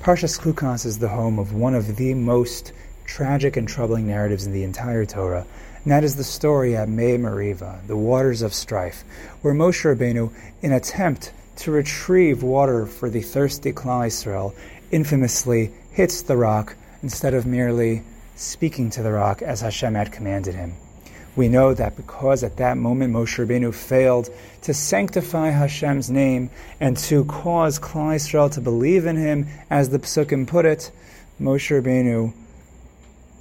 Parshas Chukas is the home of one of the most tragic and troubling narratives in the entire Torah, and that is the story at Mei Meriva, the waters of strife, where Moshe Rabbeinu, in attempt to retrieve water for the thirsty Klal Yisrael, infamously hits the rock instead of merely speaking to the rock as Hashem had commanded him. We know that because at that moment Moshe Rabbeinu failed to sanctify Hashem's name and to cause Klal Yisrael to believe in him, as the Psukim put it, Moshe Rabbeinu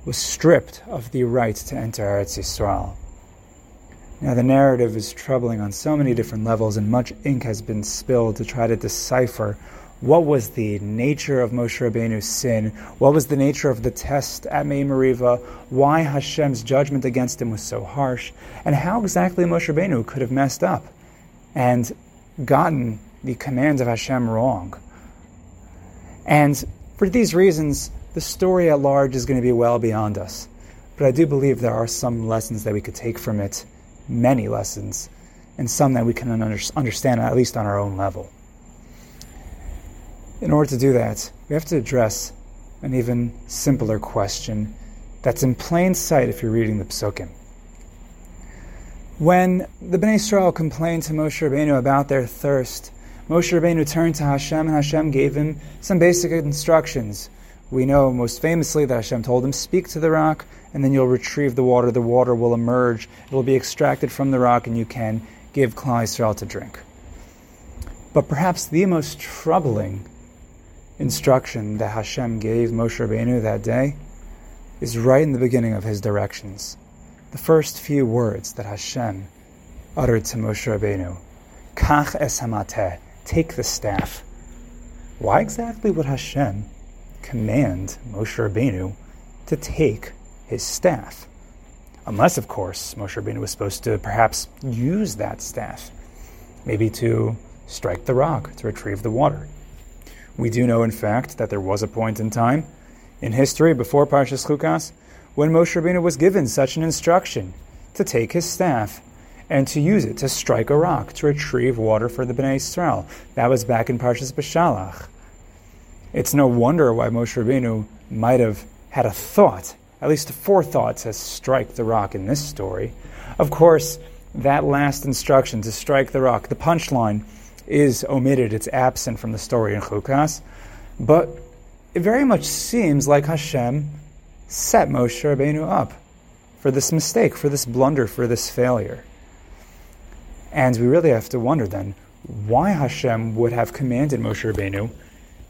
was stripped of the right to enter Eretz Yisrael. Now, the narrative is troubling on so many different levels, and much ink has been spilled to try to decipher what was the nature of Moshe Rabbeinu's sin, what was the nature of the test at Mei Meriva, why Hashem's judgment against him was so harsh, and how exactly Moshe Rabbeinu could have messed up and gotten the commands of Hashem wrong. And for these reasons, the story at large is going to be well beyond us. But I do believe there are some lessons that we could take from it, many lessons, and some that we can understand, at least on our own level. In order to do that, we have to address an even simpler question that's in plain sight if you're reading the Psukim. When the Bnei Israel complained to Moshe Rabbeinu about their thirst, Moshe Rabbeinu turned to Hashem and Hashem gave him some basic instructions. We know most famously that Hashem told him, Speak to the rock, and then you'll retrieve the water. The water will emerge, it will be extracted from the rock, and you can give Klal Yisrael to drink. But perhaps the most troubling instruction that Hashem gave Moshe Rabbeinu that day is right in the beginning of his directions. The first few words that Hashem uttered to Moshe Rabbeinu, Kach es hamateh, take the staff. Why exactly would Hashem command Moshe Rabbeinu to take his staff? Unless, of course, Moshe Rabbeinu was supposed to perhaps use that staff, maybe to strike the rock to retrieve the water. We do know, in fact, that there was a point in time in history before Parshas Chukas when Moshe Rabbeinu was given such an instruction to take his staff and to use it to strike a rock to retrieve water for the Bnei Israel. That was back in Parshas Beshalach. It's no wonder why Moshe Rabbeinu might have had a thought, at least a forethought, to strike the rock in this story. Of course, that last instruction to strike the rock, the punchline is omitted, it's absent from the story in Chukas. But it very much seems like Hashem set Moshe Rabbeinu up for this mistake, for this blunder, for this failure. And we really have to wonder then why Hashem would have commanded Moshe Rabbeinu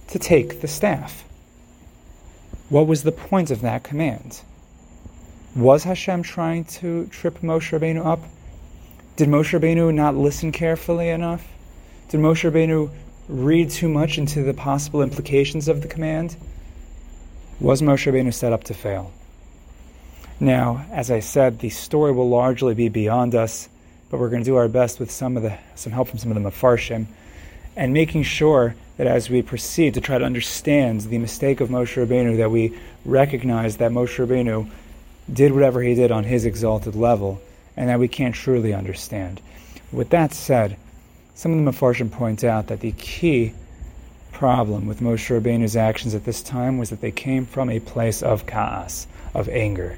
to take the staff. What was the point of that command? Was Hashem trying to trip Moshe Rabbeinu up? Did Moshe Rabbeinu not listen carefully enough? Did Moshe Rabbeinu read too much into the possible implications of the command? Was Moshe Rabbeinu set up to fail? Now, as I said, the story will largely be beyond us, but we're going to do our best with some of the some help from some of the mafarshim, and making sure that as we proceed to try to understand the mistake of Moshe Rabbeinu, that we recognize that Moshe Rabbeinu did whatever he did on his exalted level, and that we can't truly understand. With that said, some of the Mefarshim point out that the key problem with Moshe Rabbeinu's actions at this time was that they came from a place of kaas, of anger,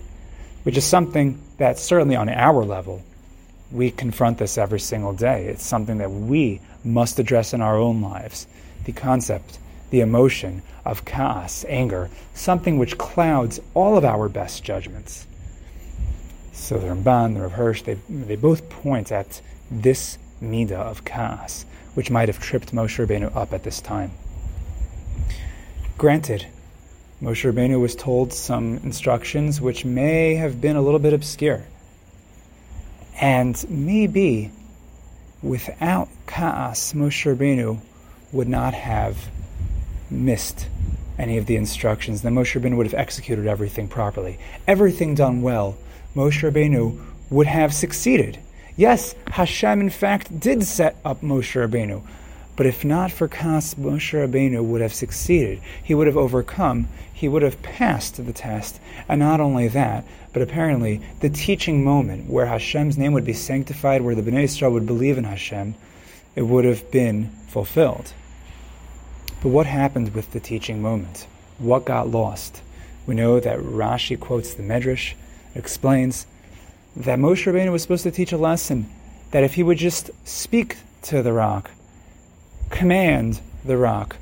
which is something that certainly on our level, we confront this every single day. It's something that we must address in our own lives. The concept, the emotion of kaas, anger, something which clouds all of our best judgments. So the Ramban, the Rav Hirsch, they, they both point at this midah of kaas, which might have tripped Moshe Rabbeinu up at this time. Granted, Moshe Rabbeinu was told some instructions which may have been a little bit obscure. And maybe without kaas, Moshe Rabbeinu would not have missed any of the instructions. Then Moshe Rabbeinu would have executed everything properly. Everything done well, Moshe Rabbeinu would have succeeded Yes, Hashem in fact did set up Moshe Rabbeinu, but if not for Kas, Moshe Rabbeinu would have succeeded. He would have overcome. He would have passed the test. And not only that, but apparently the teaching moment where Hashem's name would be sanctified, where the Bnei Israel would believe in Hashem, it would have been fulfilled. But what happened with the teaching moment? What got lost? We know that Rashi quotes the Medrash, explains that Moshe Rabbeinu was supposed to teach a lesson that if he would just speak to the rock, command the rock,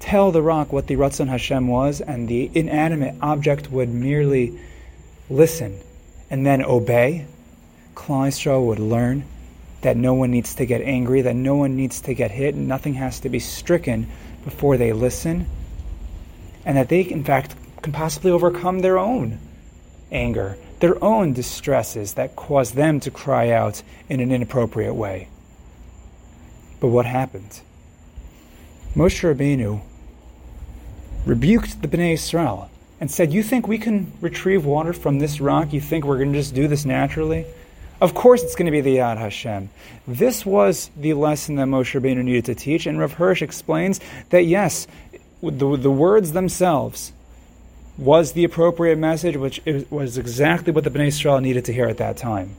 tell the rock what the Ratzon Hashem was, and the inanimate object would merely listen and then obey, Yisrael would learn that no one needs to get angry, that no one needs to get hit, and nothing has to be stricken before they listen, and that they, in fact, can possibly overcome their own anger, their own distresses that cause them to cry out in an inappropriate way. But what happened? Moshe Rabbeinu rebuked the Bnei Israel and said, You think we can retrieve water from this rock? You think we're going to just do this naturally? Of course, it's going to be the Yad Hashem. This was the lesson that Moshe Rabbeinu needed to teach, and Rav Hirsch explains that yes, the, the words themselves was the appropriate message, which was exactly what the Bnei Israel needed to hear at that time.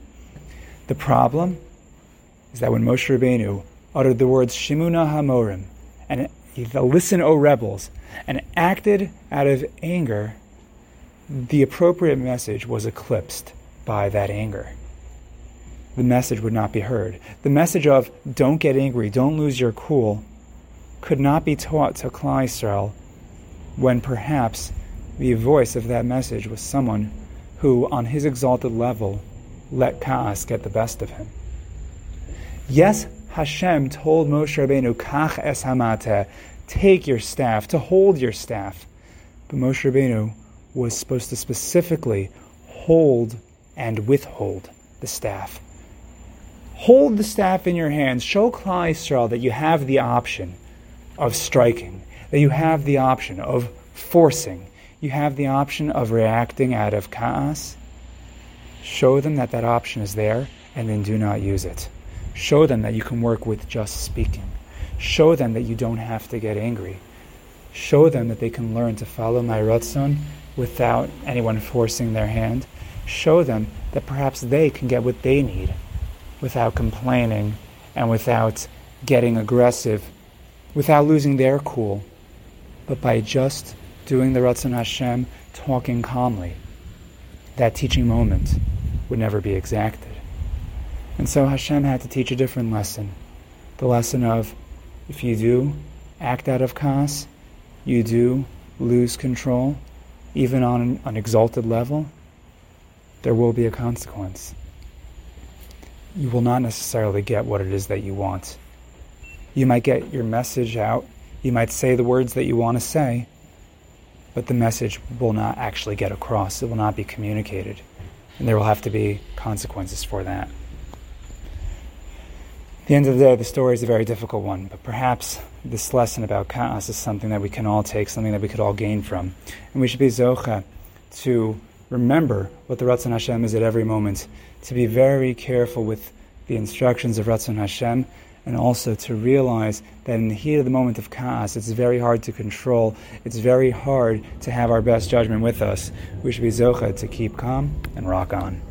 The problem is that when Moshe Rabbeinu uttered the words Shimu na Hamorim, and listen, O rebels, and acted out of anger, the appropriate message was eclipsed by that anger the message would not be heard. The message of don't get angry, don't lose your cool, could not be taught to Klal Yisrael when perhaps the voice of that message was someone who, on his exalted level, let Kaas get the best of him. Yes, Hashem told Moshe Rabbeinu, Kach es hamate, take your staff, to hold your staff. But Moshe Rabbeinu was supposed to specifically hold and withhold the staff. Hold the staff in your hands. Show Yisrael that you have the option of striking, that you have the option of forcing, you have the option of reacting out of kaas. Show them that that option is there, and then do not use it. Show them that you can work with just speaking. Show them that you don't have to get angry. Show them that they can learn to follow my ratzon without anyone forcing their hand. Show them that perhaps they can get what they need without complaining and without getting aggressive, without losing their cool, but by just doing the Ratzon Hashem, talking calmly. That teaching moment would never be exacted. And so Hashem had to teach a different lesson the lesson of if you do act out of kas, you do lose control, even on an exalted level, there will be a consequence you will not necessarily get what it is that you want. You might get your message out, you might say the words that you want to say, but the message will not actually get across. It will not be communicated. And there will have to be consequences for that. At the end of the day, the story is a very difficult one, but perhaps this lesson about Kaas is something that we can all take, something that we could all gain from. And we should be Zocha to remember what the Ratzon Hashem is at every moment, to be very careful with the instructions of Ratzon Hashem, and also to realize that in the heat of the moment of kaas, it's very hard to control. It's very hard to have our best judgment with us. We should be zocha to keep calm and rock on.